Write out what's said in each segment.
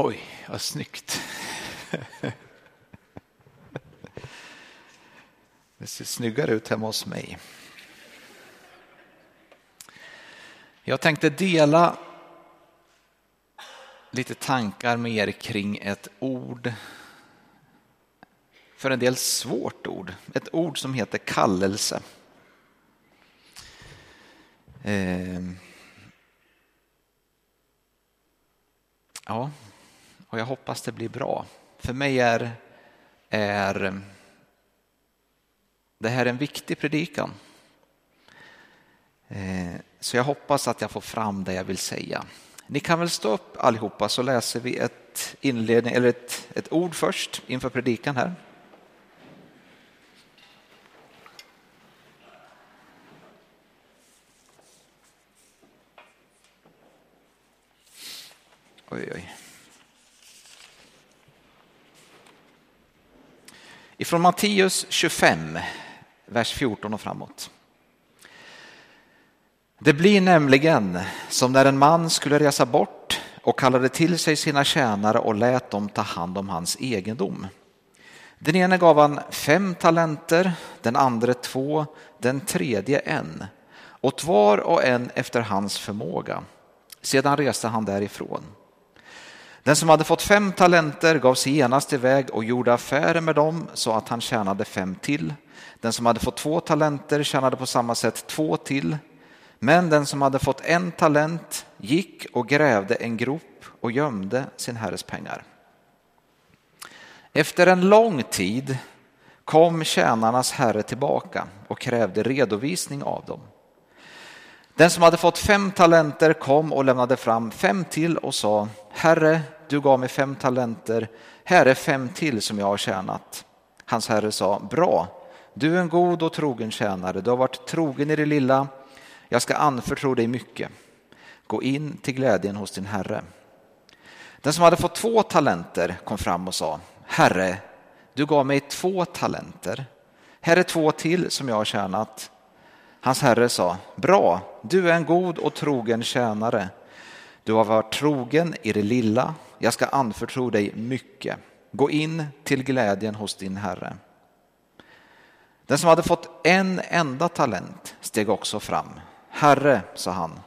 Oj, vad snyggt. Det ser snyggare ut hemma hos mig. Jag tänkte dela lite tankar med er kring ett ord, för en del svårt ord, ett ord som heter kallelse. Ehm. Ja, och jag hoppas det blir bra. För mig är, är det här en viktig predikan. Eh, så jag hoppas att jag får fram det jag vill säga. Ni kan väl stå upp allihopa så läser vi ett, inledning, eller ett, ett ord först inför predikan här. Oj, oj. Ifrån Matteus 25, vers 14 och framåt. Det blir nämligen som när en man skulle resa bort och kallade till sig sina tjänare och lät dem ta hand om hans egendom. Den ene gav han fem talenter, den andra två, den tredje en, åt var och en efter hans förmåga. Sedan reste han därifrån. Den som hade fått fem talenter gav sig genast iväg och gjorde affärer med dem så att han tjänade fem till. Den som hade fått två talenter tjänade på samma sätt två till. Men den som hade fått en talent gick och grävde en grop och gömde sin herres pengar. Efter en lång tid kom tjänarnas herre tillbaka och krävde redovisning av dem. Den som hade fått fem talenter kom och lämnade fram fem till och sa Herre, du gav mig fem talenter, här är fem till som jag har tjänat. Hans herre sa Bra, du är en god och trogen tjänare, du har varit trogen i det lilla, jag ska anförtro dig mycket. Gå in till glädjen hos din herre. Den som hade fått två talenter kom fram och sa Herre, du gav mig två talenter. Här är två till som jag har tjänat. Hans herre sa, bra, du är en god och trogen tjänare. Du har varit trogen i det lilla, jag ska anförtro dig mycket. Gå in till glädjen hos din herre. Den som hade fått en enda talent steg också fram. Herre, sa han,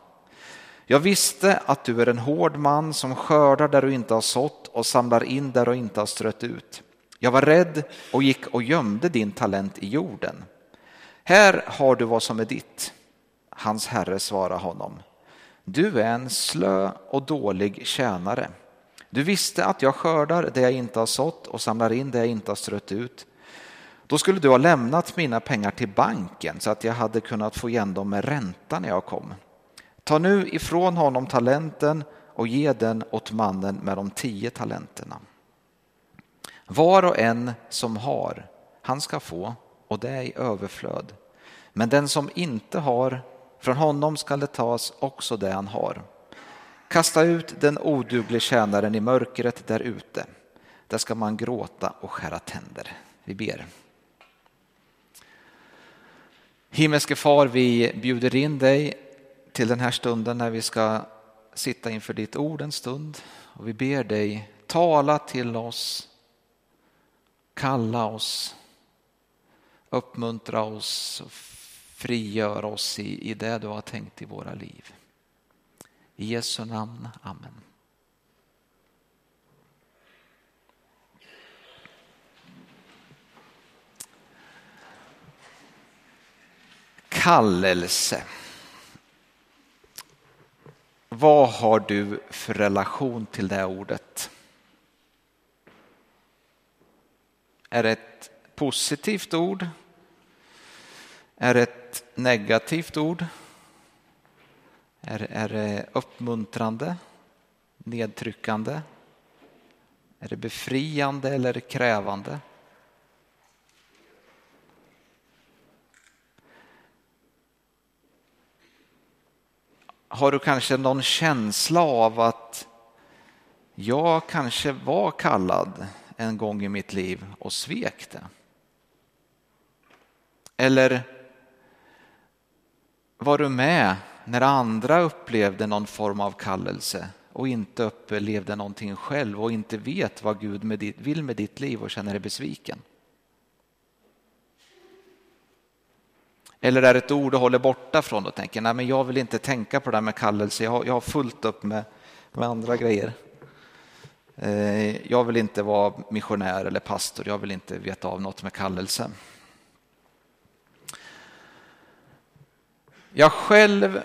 jag visste att du är en hård man som skördar där du inte har sått och samlar in där du inte har strött ut. Jag var rädd och gick och gömde din talent i jorden. Här har du vad som är ditt. Hans herre svarade honom. Du är en slö och dålig tjänare. Du visste att jag skördar det jag inte har sått och samlar in det jag inte har strött ut. Då skulle du ha lämnat mina pengar till banken så att jag hade kunnat få igen dem med ränta när jag kom. Ta nu ifrån honom talenten och ge den åt mannen med de tio talenterna. Var och en som har, han ska få och det är i överflöd. Men den som inte har, från honom skall det tas också det han har. Kasta ut den oduglige tjänaren i mörkret där ute. Där ska man gråta och skära tänder. Vi ber. Himmelske far, vi bjuder in dig till den här stunden när vi ska sitta inför ditt ord en stund. Och vi ber dig tala till oss, kalla oss, uppmuntra oss, frigöra oss i, i det du har tänkt i våra liv. I Jesu namn, Amen. Kallelse. Vad har du för relation till det ordet? Är det ett positivt ord? Är det ett negativt ord? Är, är det uppmuntrande? Nedtryckande? Är det befriande eller krävande? Har du kanske någon känsla av att jag kanske var kallad en gång i mitt liv och svek det? Eller var du med när andra upplevde någon form av kallelse och inte upplevde någonting själv och inte vet vad Gud med ditt, vill med ditt liv och känner dig besviken? Eller är det ett ord du håller borta från och tänker nej men jag vill inte tänka på det där med kallelse, jag har, jag har fullt upp med, med andra grejer. Eh, jag vill inte vara missionär eller pastor, jag vill inte veta av något med kallelse. Jag själv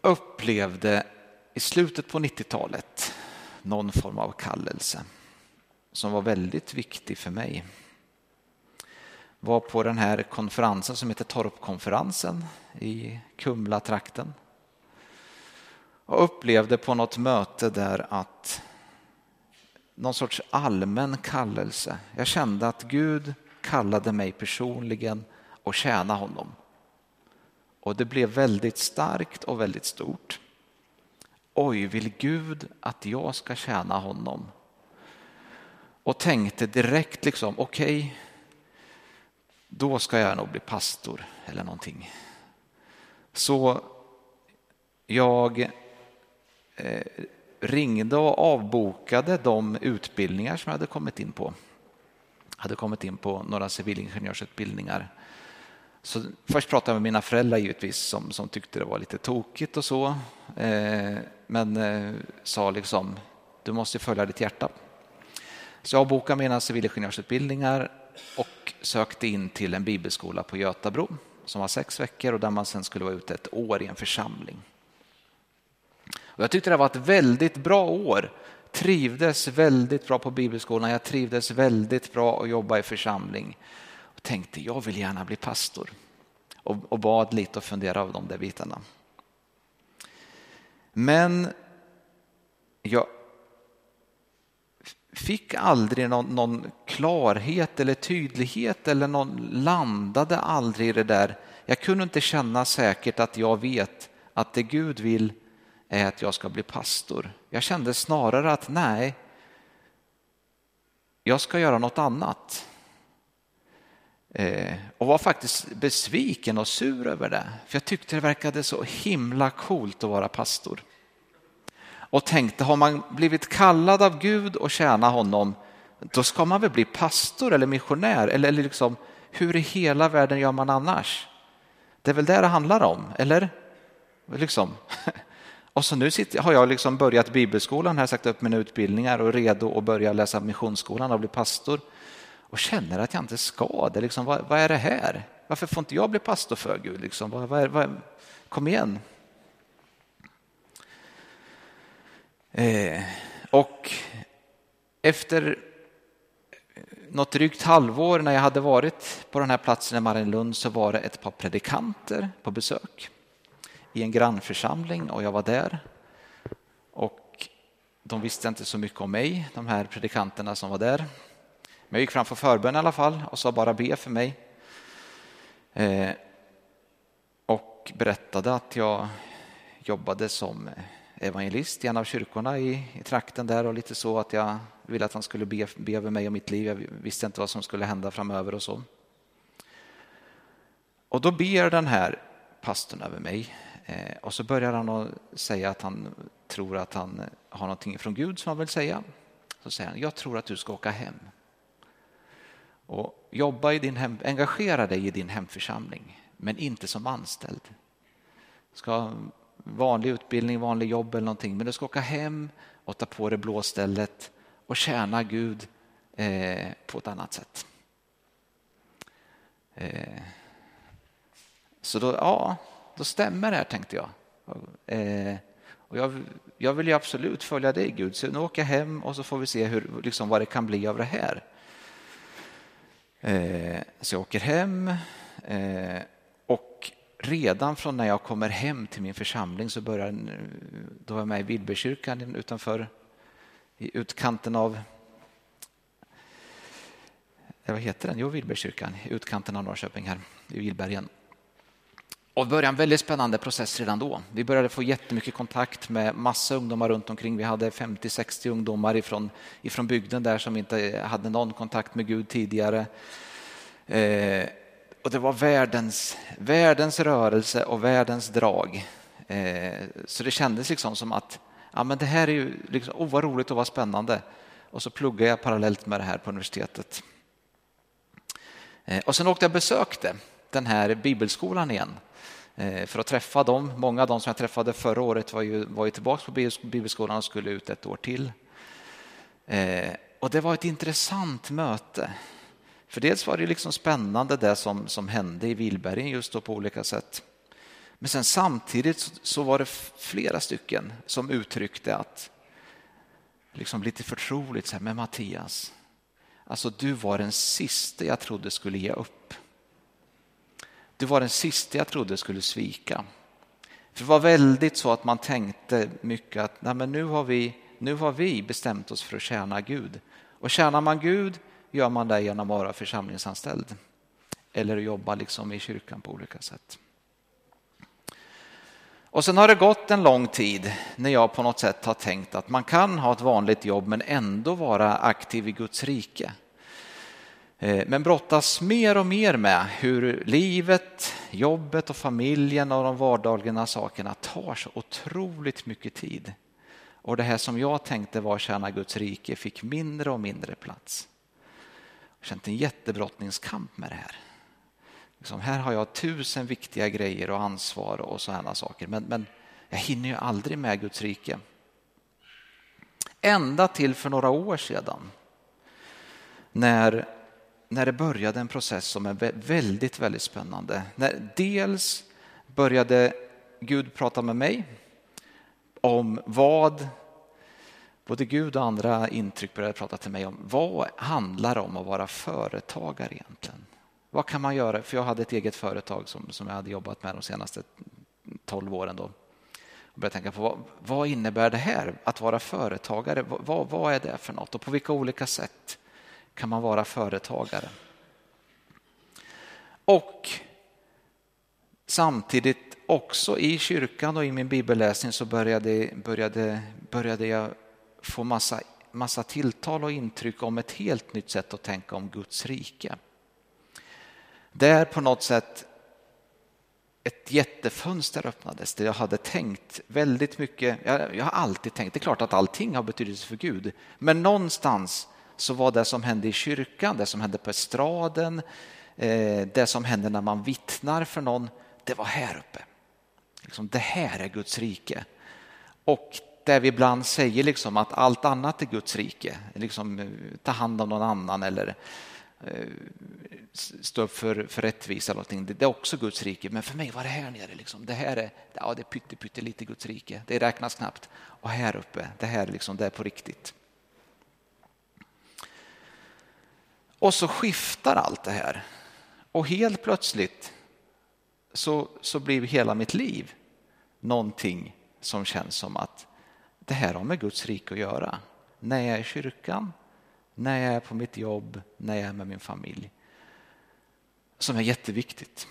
upplevde i slutet på 90-talet någon form av kallelse som var väldigt viktig för mig. Var på den här konferensen som heter Torpkonferensen i Kumla-trakten och upplevde på något möte där att någon sorts allmän kallelse. Jag kände att Gud kallade mig personligen att tjäna honom. Och det blev väldigt starkt och väldigt stort. Oj, vill Gud att jag ska tjäna honom? Och tänkte direkt liksom, okej, okay, då ska jag nog bli pastor eller någonting. Så jag eh, ringde och avbokade de utbildningar som jag hade kommit in på. Jag hade kommit in på några civilingenjörsutbildningar så först pratade jag med mina föräldrar givetvis som, som tyckte det var lite tokigt och så. Eh, men eh, sa liksom, du måste följa ditt hjärta. Så jag bokade mina civilingenjörsutbildningar och sökte in till en bibelskola på Götabro som var sex veckor och där man sen skulle vara ute ett år i en församling. Och jag tyckte det var ett väldigt bra år. Trivdes väldigt bra på bibelskolan. Jag trivdes väldigt bra att jobba i församling tänkte jag vill gärna bli pastor och, och bad lite och funderade av de där bitarna. Men jag fick aldrig någon, någon, klarhet eller tydlighet eller någon landade aldrig i det där. Jag kunde inte känna säkert att jag vet att det Gud vill är att jag ska bli pastor. Jag kände snarare att nej, jag ska göra något annat. Eh, och var faktiskt besviken och sur över det. För jag tyckte det verkade så himla coolt att vara pastor. Och tänkte, har man blivit kallad av Gud och tjäna honom, då ska man väl bli pastor eller missionär? Eller, eller liksom, hur i hela världen gör man annars? Det är väl det det handlar om, eller? Liksom. Och så nu sitter, har jag liksom börjat bibelskolan, här sagt upp mina utbildningar och är redo att börja läsa missionsskolan och bli pastor och känner att jag inte ska det. Liksom, vad, vad, är det här? Varför får inte jag bli pastor för Gud? Liksom, vad, vad, vad, kom igen. Eh, och efter något drygt halvår när jag hade varit på den här platsen i Marienlund så var det ett par predikanter på besök i en grannförsamling och jag var där. Och de visste inte så mycket om mig, de här predikanterna som var där. Men jag gick fram för förbön i alla fall och sa bara be för mig. Eh, och berättade att jag jobbade som evangelist i en av kyrkorna i, i trakten där och lite så att jag ville att han skulle be, be över mig och mitt liv. Jag visste inte vad som skulle hända framöver och så. Och då ber den här pastorn över mig eh, och så börjar han att säga att han tror att han har någonting från Gud som han vill säga. Så säger han, jag tror att du ska åka hem. Och jobba i din hem, engagera dig i din hemförsamling, men inte som anställd. Du ska ha vanlig utbildning, vanlig jobb eller någonting, men du ska åka hem och ta på dig blåstället och tjäna Gud eh, på ett annat sätt. Eh, så då, ja, då stämmer det här tänkte jag. Eh, och jag, jag vill ju absolut följa dig Gud, så nu åker jag hem och så får vi se hur, liksom, vad det kan bli av det här. Eh, så jag åker hem eh, och redan från när jag kommer hem till min församling så börjar, då var jag med i Villbergskyrkan utanför, i utkanten av eh, vad heter den? Jo, Villbergskyrkan, i utkanten av Norrköping här i Villbergen. Och det började en väldigt spännande process redan då. Vi började få jättemycket kontakt med massa ungdomar runt omkring. Vi hade 50-60 ungdomar ifrån, ifrån bygden där som inte hade någon kontakt med Gud tidigare. Eh, och det var världens, världens rörelse och världens drag. Eh, så det kändes liksom som att ja, men det här är ju liksom, oh, vad roligt och vad spännande. Och så pluggade jag parallellt med det här på universitetet. Eh, och sen åkte jag och besökte den här bibelskolan igen Eh, för att träffa dem. Många av dem som jag träffade förra året var ju, var ju tillbaka på bibelskolan och skulle ut ett år till. Eh, och det var ett intressant möte. För dels var det liksom spännande det som, som hände i Vilbergen just då på olika sätt. Men sen samtidigt så var det flera stycken som uttryckte att, liksom lite förtroligt, så här, men Mattias, alltså du var den sista jag trodde skulle ge upp. Du var den sista jag trodde skulle svika. För det var väldigt så att man tänkte mycket att Nej, men nu, har vi, nu har vi bestämt oss för att tjäna Gud. Och tjänar man Gud gör man det genom att vara församlingsanställd eller jobba liksom i kyrkan på olika sätt. Och sen har det gått en lång tid när jag på något sätt har tänkt att man kan ha ett vanligt jobb men ändå vara aktiv i Guds rike. Eh, men brottas mer och mer med hur livet, jobbet och familjen och de vardagliga sakerna tar så otroligt mycket tid. Och det här som jag tänkte var tjäna Guds rike fick mindre och mindre plats. Jag har känt en jättebrottningskamp med det här. Liksom här har jag tusen viktiga grejer och ansvar och sådana saker. Men, men jag hinner ju aldrig med Guds rike. Ända till för några år sedan när, när det började en process som är väldigt, väldigt spännande. När dels började Gud prata med mig om vad både Gud och andra intryck började prata till mig om. Vad handlar det om att vara företagare egentligen? Vad kan man göra? För jag hade ett eget företag som, som jag hade jobbat med de senaste 12 åren. Då. Jag började tänka på vad, vad innebär det här att vara företagare? Vad, vad är det för något och på vilka olika sätt kan man vara företagare? Och samtidigt också i kyrkan och i min bibelläsning så började, började, började jag få massa, massa tilltal och intryck om ett helt nytt sätt att tänka om Guds rike. Där på något sätt ett jättefönster öppnades där jag hade tänkt väldigt mycket. Jag, jag, har alltid tänkt, det är klart att allting har betydelse för Gud, men någonstans så var det som hände i kyrkan, det som hände på estraden, eh, det som hände när man vittnar för någon, det var här uppe. Liksom, det här är Guds rike. Och där vi ibland säger liksom att allt annat är Guds rike, liksom, eh, ta hand om någon annan eller eh, stå upp för, för rättvisa. Eller någonting. Det är också Guds rike, men för mig var det här nere. Liksom. Det här är, ja, det är pytte, pytte lite Guds rike, det räknas knappt. Och här uppe, det här liksom, det är på riktigt. Och så skiftar allt det här. Och helt plötsligt så, så blir hela mitt liv någonting som känns som att det här har med Guds rike att göra. När jag är i kyrkan, när jag är på mitt jobb, när jag är med min familj som är jätteviktigt.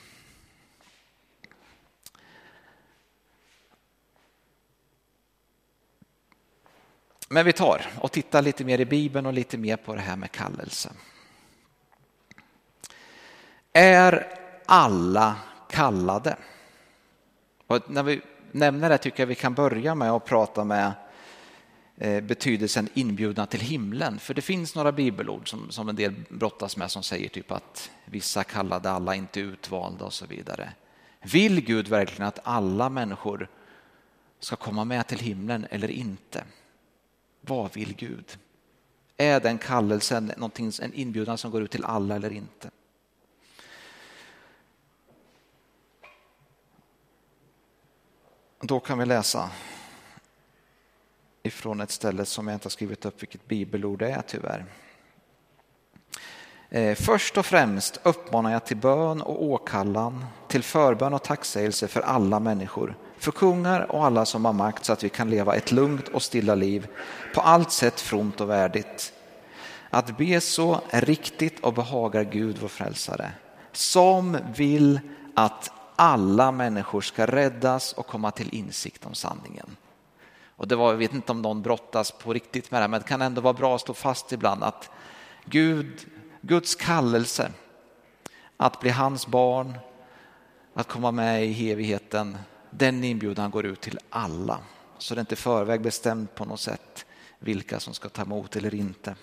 Men vi tar och tittar lite mer i Bibeln och lite mer på det här med kallelse. Är alla kallade? Och när vi nämner det tycker jag vi kan börja med att prata med eh, betydelsen inbjudna till himlen. För det finns några bibelord som, som en del brottas med som säger typ att vissa kallade alla inte utvalda och så vidare. Vill Gud verkligen att alla människor ska komma med till himlen eller inte? Vad vill Gud? Är den kallelsen en inbjudan som går ut till alla eller inte? Då kan vi läsa ifrån ett ställe som jag inte har skrivit upp vilket bibelord det är tyvärr. Eh, först och främst uppmanar jag till bön och åkallan, till förbön och tacksägelse för alla människor, för kungar och alla som har makt så att vi kan leva ett lugnt och stilla liv, på allt sätt fromt och värdigt. Att be så är riktigt och behagar Gud vår frälsare, som vill att alla människor ska räddas och komma till insikt om sanningen. Och det var, jag vet inte om någon brottas på riktigt med det, men det kan ändå vara bra att stå fast ibland att Gud, Guds kallelse att bli hans barn, att komma med i evigheten, den inbjudan går ut till alla. så det är inte förväg bestämt på något sätt vilka som ska ta emot eller inte.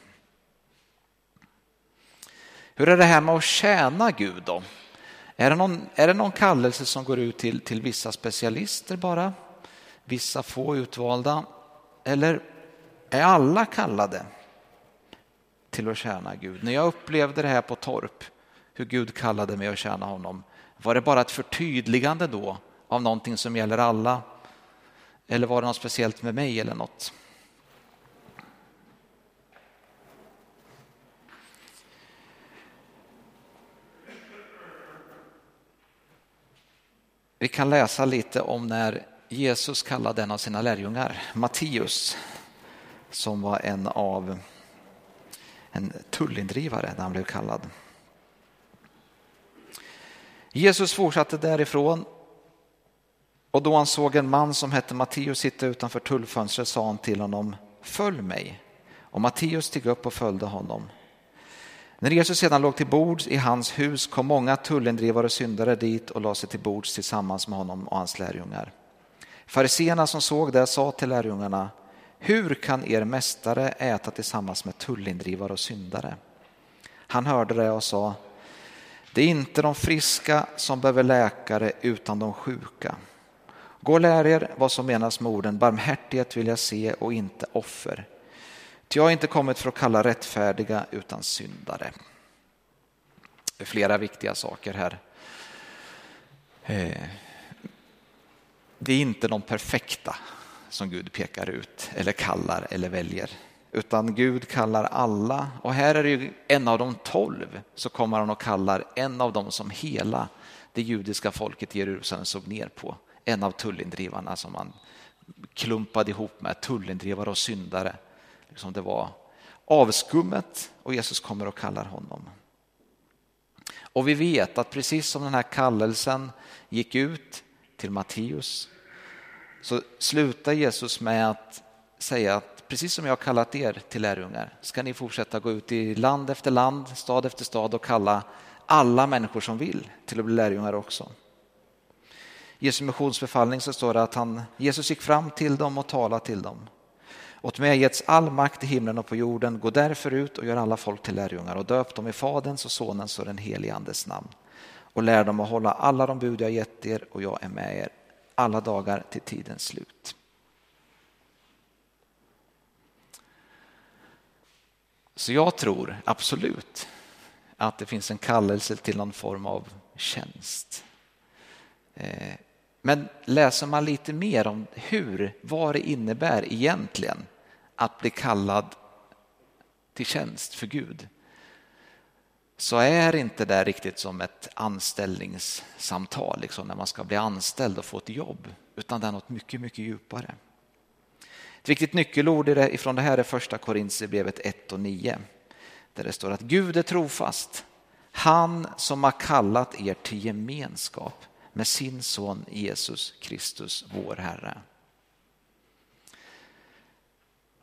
Hur är det här med att tjäna Gud då? Är det någon, är det någon kallelse som går ut till, till vissa specialister bara? Vissa få utvalda? Eller är alla kallade till att tjäna Gud? När jag upplevde det här på Torp, hur Gud kallade mig att tjäna honom, var det bara ett förtydligande då av någonting som gäller alla? Eller var det något speciellt med mig eller något? Vi kan läsa lite om när Jesus kallade en av sina lärjungar, Matteus, som var en av en tullindrivare när han blev kallad. Jesus fortsatte därifrån och då han såg en man som hette Matteus sitta utanför tullfönstret sa han till honom, följ mig. Och Matteus steg upp och följde honom. När Jesus sedan låg till bords i hans hus kom många tullindrivare och syndare dit och lade sig till bords tillsammans med honom och hans lärjungar. Fariseerna som såg det sa till lärjungarna, hur kan er mästare äta tillsammans med tullindrivare och syndare? Han hörde det och sa, det är inte de friska som behöver läkare utan de sjuka. Gå och lär er vad som menas med orden barmhärtighet vill jag se och inte offer. Ty jag har inte kommit för att kalla rättfärdiga utan syndare. Det är flera viktiga saker här. Eh, det är inte de perfekta som Gud pekar ut eller kallar eller väljer. Utan Gud kallar alla och här är det ju en av de tolv så kommer han och kallar en av dem som hela det judiska folket i Jerusalem såg ner på. En av tullindrivarna som man klumpade ihop med, tullindrivare och syndare som det var avskummet och Jesus kommer och kallar honom. Och vi vet att precis som den här kallelsen gick ut till Matteus så slutar Jesus med att säga att precis som jag har kallat er till lärjungar ska ni fortsätta gå ut i land efter land, stad efter stad och kalla alla människor som vill till att bli lärjungar också. I Jesu missionsbefallning så står det att han, Jesus gick fram till dem och talade till dem. Åt mig har getts all makt i himlen och på jorden. Gå därför ut och gör alla folk till lärjungar och döp dem i Faderns och Sonens och den helige Andes namn och lär dem att hålla alla de bud jag gett er och jag är med er alla dagar till tidens slut. Så jag tror absolut att det finns en kallelse till någon form av tjänst. Eh, men läser man lite mer om hur, vad det innebär egentligen att bli kallad till tjänst för Gud så är inte det riktigt som ett anställningssamtal liksom när man ska bli anställd och få ett jobb utan det är något mycket, mycket djupare. Ett viktigt nyckelord ifrån det här är första Korintierbrevet 1 och 9 där det står att Gud är trofast. Han som har kallat er till gemenskap med sin son Jesus Kristus, vår Herre.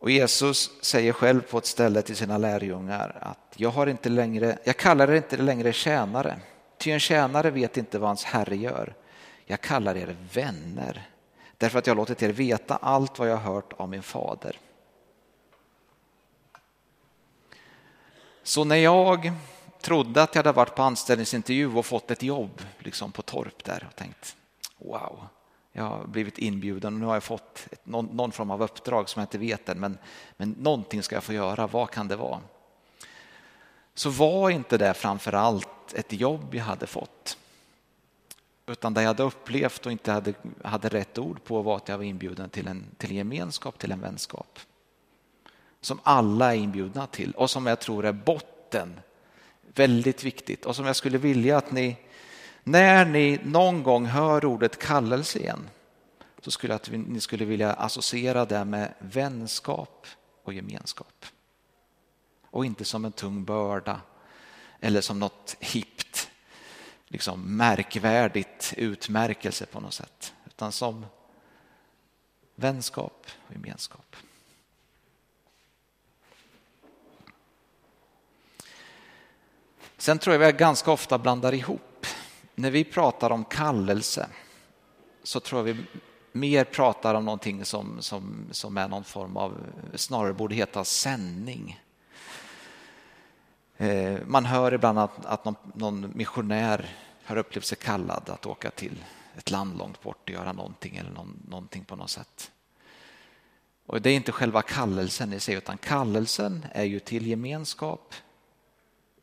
Och Jesus säger själv på ett ställe till sina lärjungar att jag, har inte längre, jag kallar er inte längre tjänare, ty en tjänare vet inte vad hans herre gör. Jag kallar er vänner, därför att jag låtit er veta allt vad jag har hört av min fader. Så när jag trodde att jag hade varit på anställningsintervju och fått ett jobb liksom på Torp där och tänkt wow, jag har blivit inbjuden och nu har jag fått ett, någon, någon form av uppdrag som jag inte vet än, men, men någonting ska jag få göra. Vad kan det vara? Så var inte det framför allt ett jobb jag hade fått. Utan det jag hade upplevt och inte hade, hade rätt ord på var att jag var inbjuden till en till gemenskap, till en vänskap. Som alla är inbjudna till och som jag tror är botten. Väldigt viktigt och som jag skulle vilja att ni när ni någon gång hör ordet kallelse igen så skulle att ni skulle vilja associera det med vänskap och gemenskap. Och inte som en tung börda eller som något hippt, liksom märkvärdigt utmärkelse på något sätt. Utan som vänskap och gemenskap. Sen tror jag vi ganska ofta blandar ihop när vi pratar om kallelse så tror jag vi mer pratar om någonting som, som, som är någon form av, snarare borde heta sändning. Eh, man hör ibland att, att någon, någon missionär har upplevt sig kallad att åka till ett land långt bort och göra någonting eller någon, någonting på något sätt. Och Det är inte själva kallelsen i sig utan kallelsen är ju till gemenskap,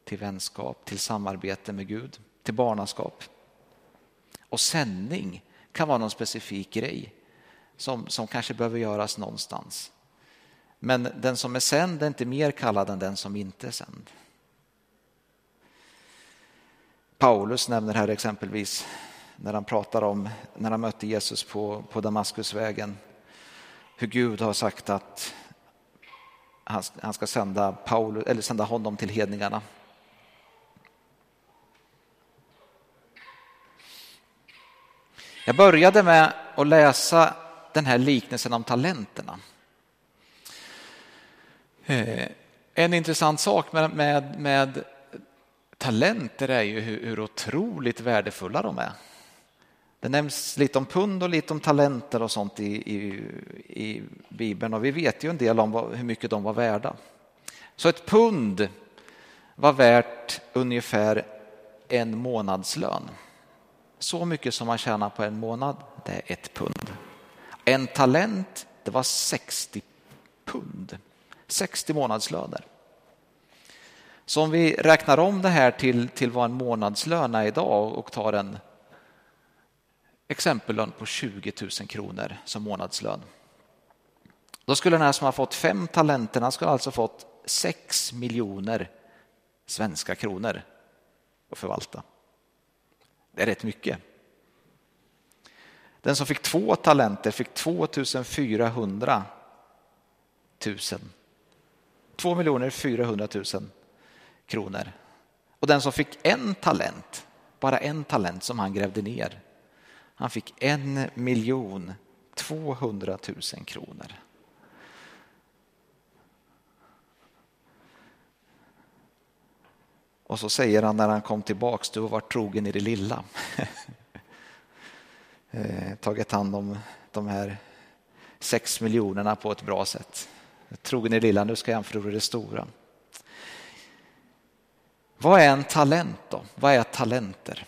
till vänskap, till samarbete med Gud, till barnaskap. Och sändning kan vara någon specifik grej som, som kanske behöver göras någonstans. Men den som är sänd är inte mer kallad än den som inte är sänd. Paulus nämner här exempelvis när han pratar om när han mötte Jesus på, på Damaskusvägen hur Gud har sagt att han, han ska sända, Paulus, eller sända honom till hedningarna. Jag började med att läsa den här liknelsen om talenterna. Eh, en intressant sak med, med, med talenter är ju hur, hur otroligt värdefulla de är. Det nämns lite om pund och lite om talenter och sånt i, i, i Bibeln och vi vet ju en del om vad, hur mycket de var värda. Så ett pund var värt ungefär en månadslön. Så mycket som man tjänar på en månad, det är ett pund. En talent, det var 60 pund. 60 månadslöner. Så om vi räknar om det här till, till vad en månadslön är idag och tar en exempellön på 20 000 kronor som månadslön. Då skulle den här som har fått fem talenterna skulle alltså fått 6 miljoner svenska kronor att förvalta. Det är rätt mycket. Den som fick två talenter fick 2 400 000. 2 miljoner 400 000 kronor. Och den som fick en talent, bara en talent som han grävde ner, han fick en miljon 200 000 kronor. Och så säger han när han kom tillbaks, du har varit trogen i det lilla. Eh, tagit hand om de här sex miljonerna på ett bra sätt. Trogen i det lilla, nu ska jag förlora det stora. Vad är en talent då? Vad är talenter?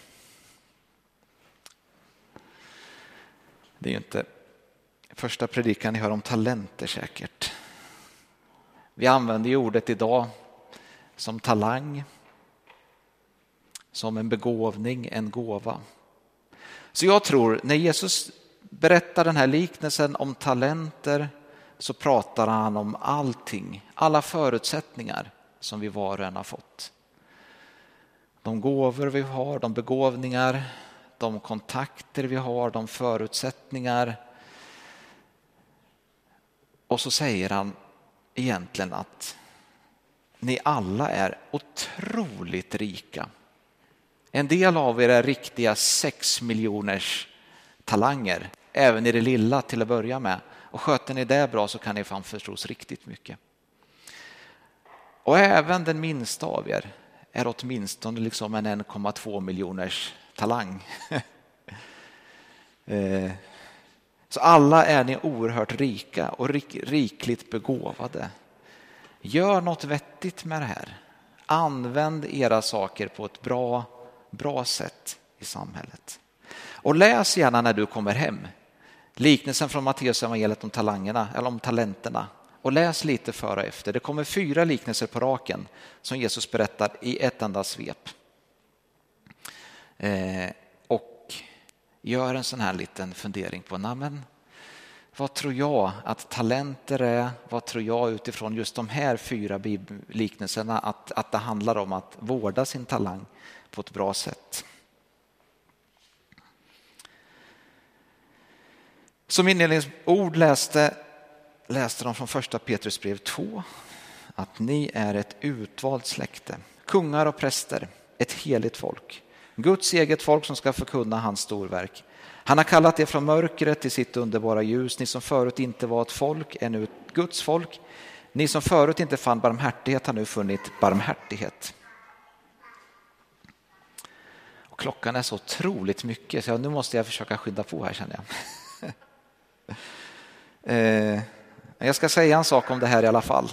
Det är ju inte första predikan ni hör om talenter säkert. Vi använder ju ordet idag som talang, som en begåvning, en gåva. Så jag tror när Jesus berättar den här liknelsen om talenter så pratar han om allting, alla förutsättningar som vi var och en har fått. De gåvor vi har, de begåvningar, de kontakter vi har, de förutsättningar. Och så säger han egentligen att ni alla är otroligt rika. En del av er är riktiga sex miljoners talanger, även i det lilla till att börja med. Och sköter ni det bra så kan ni fan förstås riktigt mycket. Och även den minsta av er är åtminstone liksom en 1,2 miljoners talang. Eh, så alla är ni oerhört rika och rikligt begåvade. Gör något vettigt med det här. Använd era saker på ett bra, bra sätt i samhället. Och läs gärna när du kommer hem liknelsen från Matteus evangeliet om talangerna eller om talenterna och läs lite före och efter. Det kommer fyra liknelser på raken som Jesus berättar i ett enda svep. Eh, och gör en sån här liten fundering på, namen, vad tror jag att talenter är? Vad tror jag utifrån just de här fyra liknelserna att, att det handlar om att vårda sin talang på ett bra sätt? Som inledningsord läste, läste de från första Petrus brev 2 att ni är ett utvalt släkte, kungar och präster, ett heligt folk Guds eget folk som ska förkunna hans storverk. Han har kallat er från mörkret till sitt underbara ljus. Ni som förut inte var ett folk är nu ett Guds folk. Ni som förut inte fann barmhärtighet har nu funnit barmhärtighet. Och klockan är så otroligt mycket så nu måste jag försöka skynda på här känner jag. Eh, jag ska säga en sak om det här i alla fall.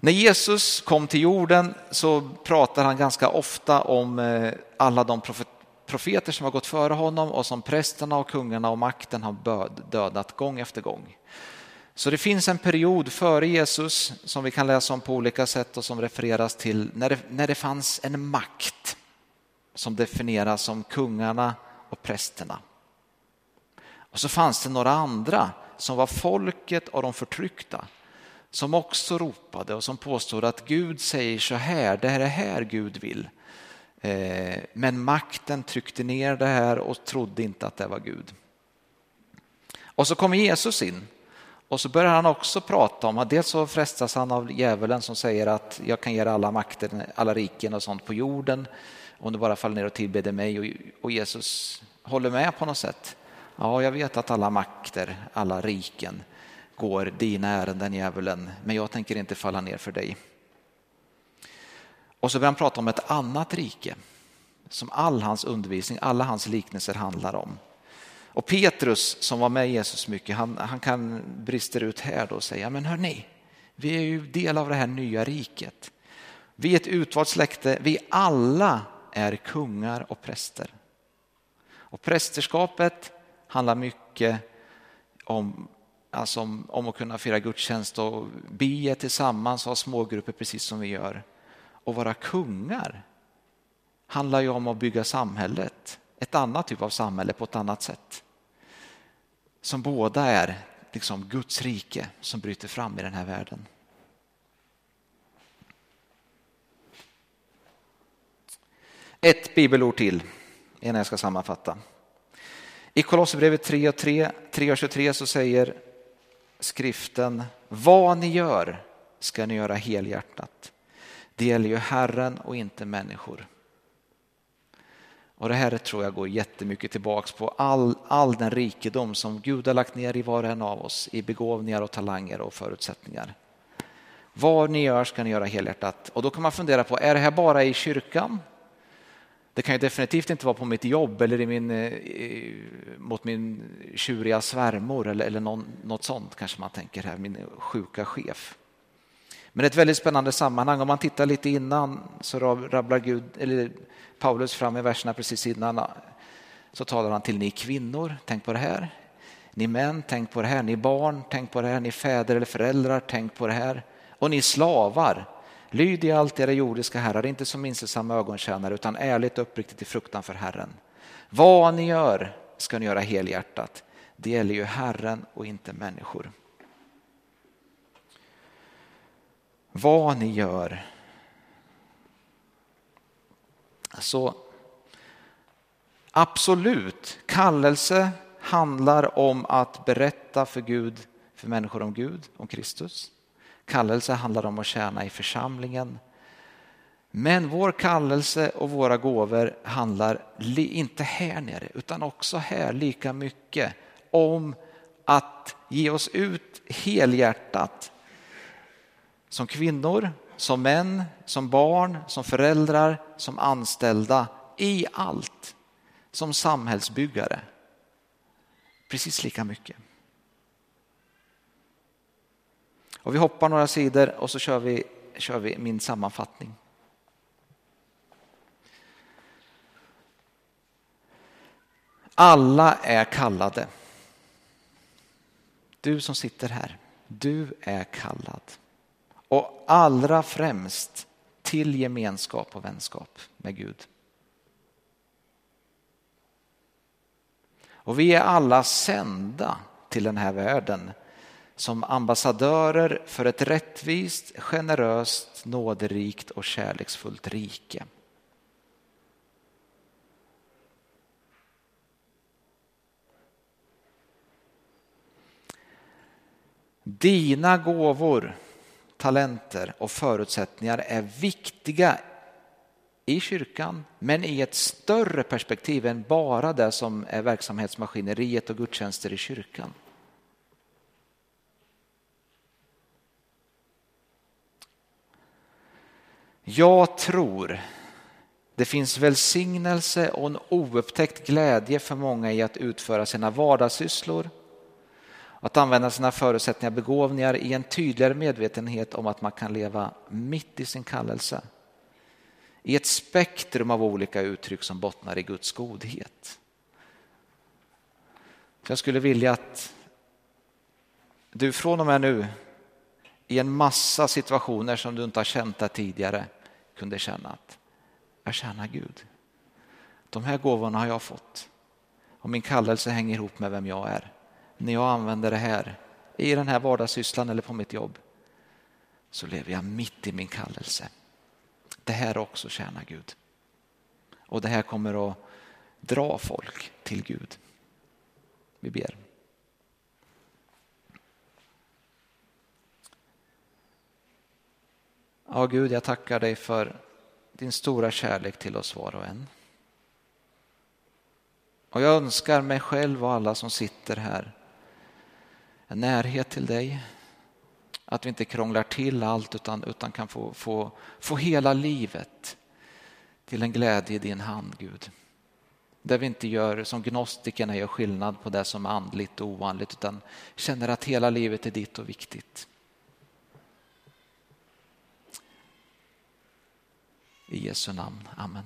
När Jesus kom till jorden så pratar han ganska ofta om eh, alla de profeter som har gått före honom och som prästerna och kungarna och makten har dödat gång efter gång. Så det finns en period före Jesus som vi kan läsa om på olika sätt och som refereras till när det, när det fanns en makt som definieras som kungarna och prästerna. Och så fanns det några andra som var folket och de förtryckta som också ropade och som påstod att Gud säger så här, det är det här Gud vill. Eh, men makten tryckte ner det här och trodde inte att det var Gud. Och så kommer Jesus in och så börjar han också prata om att dels så frestas han av djävulen som säger att jag kan ge alla makten, alla riken och sånt på jorden om du bara faller ner och tillbeder mig och Jesus håller med på något sätt. Ja, jag vet att alla makter, alla riken går dina ärenden djävulen, men jag tänker inte falla ner för dig. Och så börjar han prata om ett annat rike som all hans undervisning, alla hans liknelser handlar om. Och Petrus som var med Jesus mycket, han, han kan brister ut här då och säga, men hörni, vi är ju del av det här nya riket. Vi är ett utvalt släkte, vi alla är kungar och präster. Och prästerskapet handlar mycket om, alltså om, om att kunna fira gudstjänst och be tillsammans och ha smågrupper precis som vi gör. Och vara kungar handlar ju om att bygga samhället, ett annat typ av samhälle på ett annat sätt. Som båda är liksom Guds rike som bryter fram i den här världen. Ett bibelord till innan jag ska sammanfatta. I Kolosserbrevet 3 och 3, 3 och 23 så säger skriften vad ni gör ska ni göra helhjärtat. Det gäller ju Herren och inte människor. Och det här tror jag går jättemycket tillbaks på all, all den rikedom som Gud har lagt ner i var och en av oss i begåvningar och talanger och förutsättningar. Vad ni gör ska ni göra helhjärtat. Och då kan man fundera på, är det här bara i kyrkan? Det kan ju definitivt inte vara på mitt jobb eller i min, eh, mot min tjuriga svärmor eller, eller någon, något sånt kanske man tänker här, min sjuka chef. Men ett väldigt spännande sammanhang. Om man tittar lite innan så rabblar Gud, eller Paulus fram i verserna precis innan eh, så talar han till ni kvinnor, tänk på det här. Ni män, tänk på det här. Ni barn, tänk på det här. Ni fäder eller föräldrar, tänk på det här. Och ni slavar, lyd i allt era jordiska herrar, inte som inställsamma ögontjänare utan ärligt och uppriktigt i fruktan för Herren. Vad ni gör ska ni göra helhjärtat. Det gäller ju Herren och inte människor. Vad ni gör Så absolut, kallelse handlar om att berätta för Gud, för människor om Gud, om Kristus. Kallelse handlar om att tjäna i församlingen. Men vår kallelse och våra gåvor handlar inte här nere utan också här lika mycket om att ge oss ut helhjärtat som kvinnor, som män, som barn, som föräldrar, som anställda, i allt. Som samhällsbyggare. Precis lika mycket. Och vi hoppar några sidor och så kör vi, kör vi min sammanfattning. Alla är kallade. Du som sitter här, du är kallad och allra främst till gemenskap och vänskap med Gud. Och vi är alla sända till den här världen som ambassadörer för ett rättvist, generöst, nåderikt och kärleksfullt rike. Dina gåvor talenter och förutsättningar är viktiga i kyrkan, men i ett större perspektiv än bara det som är verksamhetsmaskineriet och gudstjänster i kyrkan. Jag tror det finns välsignelse och en oupptäckt glädje för många i att utföra sina vardagssysslor Att använda sina förutsättningar, och begåvningar i en tydligare medvetenhet om att man kan leva mitt i sin kallelse. I ett spektrum av olika uttryck som bottnar i Guds godhet. Så jag skulle vilja att du från och med nu i en massa situationer som du inte har känt där tidigare kunde känna att jag tjänar Gud. De här gåvorna har jag fått och min kallelse hänger ihop med vem jag är. När jag använder det här i den här vardagssysslan eller på mitt jobb så lever jag mitt i min kallelse. Det här också tjänar Gud. Och det här kommer att dra folk till Gud. Vi ber. Ja, Gud, jag tackar dig för din stora kärlek till oss var och en. Och jag önskar mig själv och alla som sitter här en närhet till dig. Att vi inte krånglar till allt utan, utan kan få, få, få hela livet till en glädje i din hand, Gud. Där vi inte gör som gnostikerna gör skillnad på det som är andligt och oandligt utan känner att hela livet är ditt och viktigt. I Jesu namn. Amen.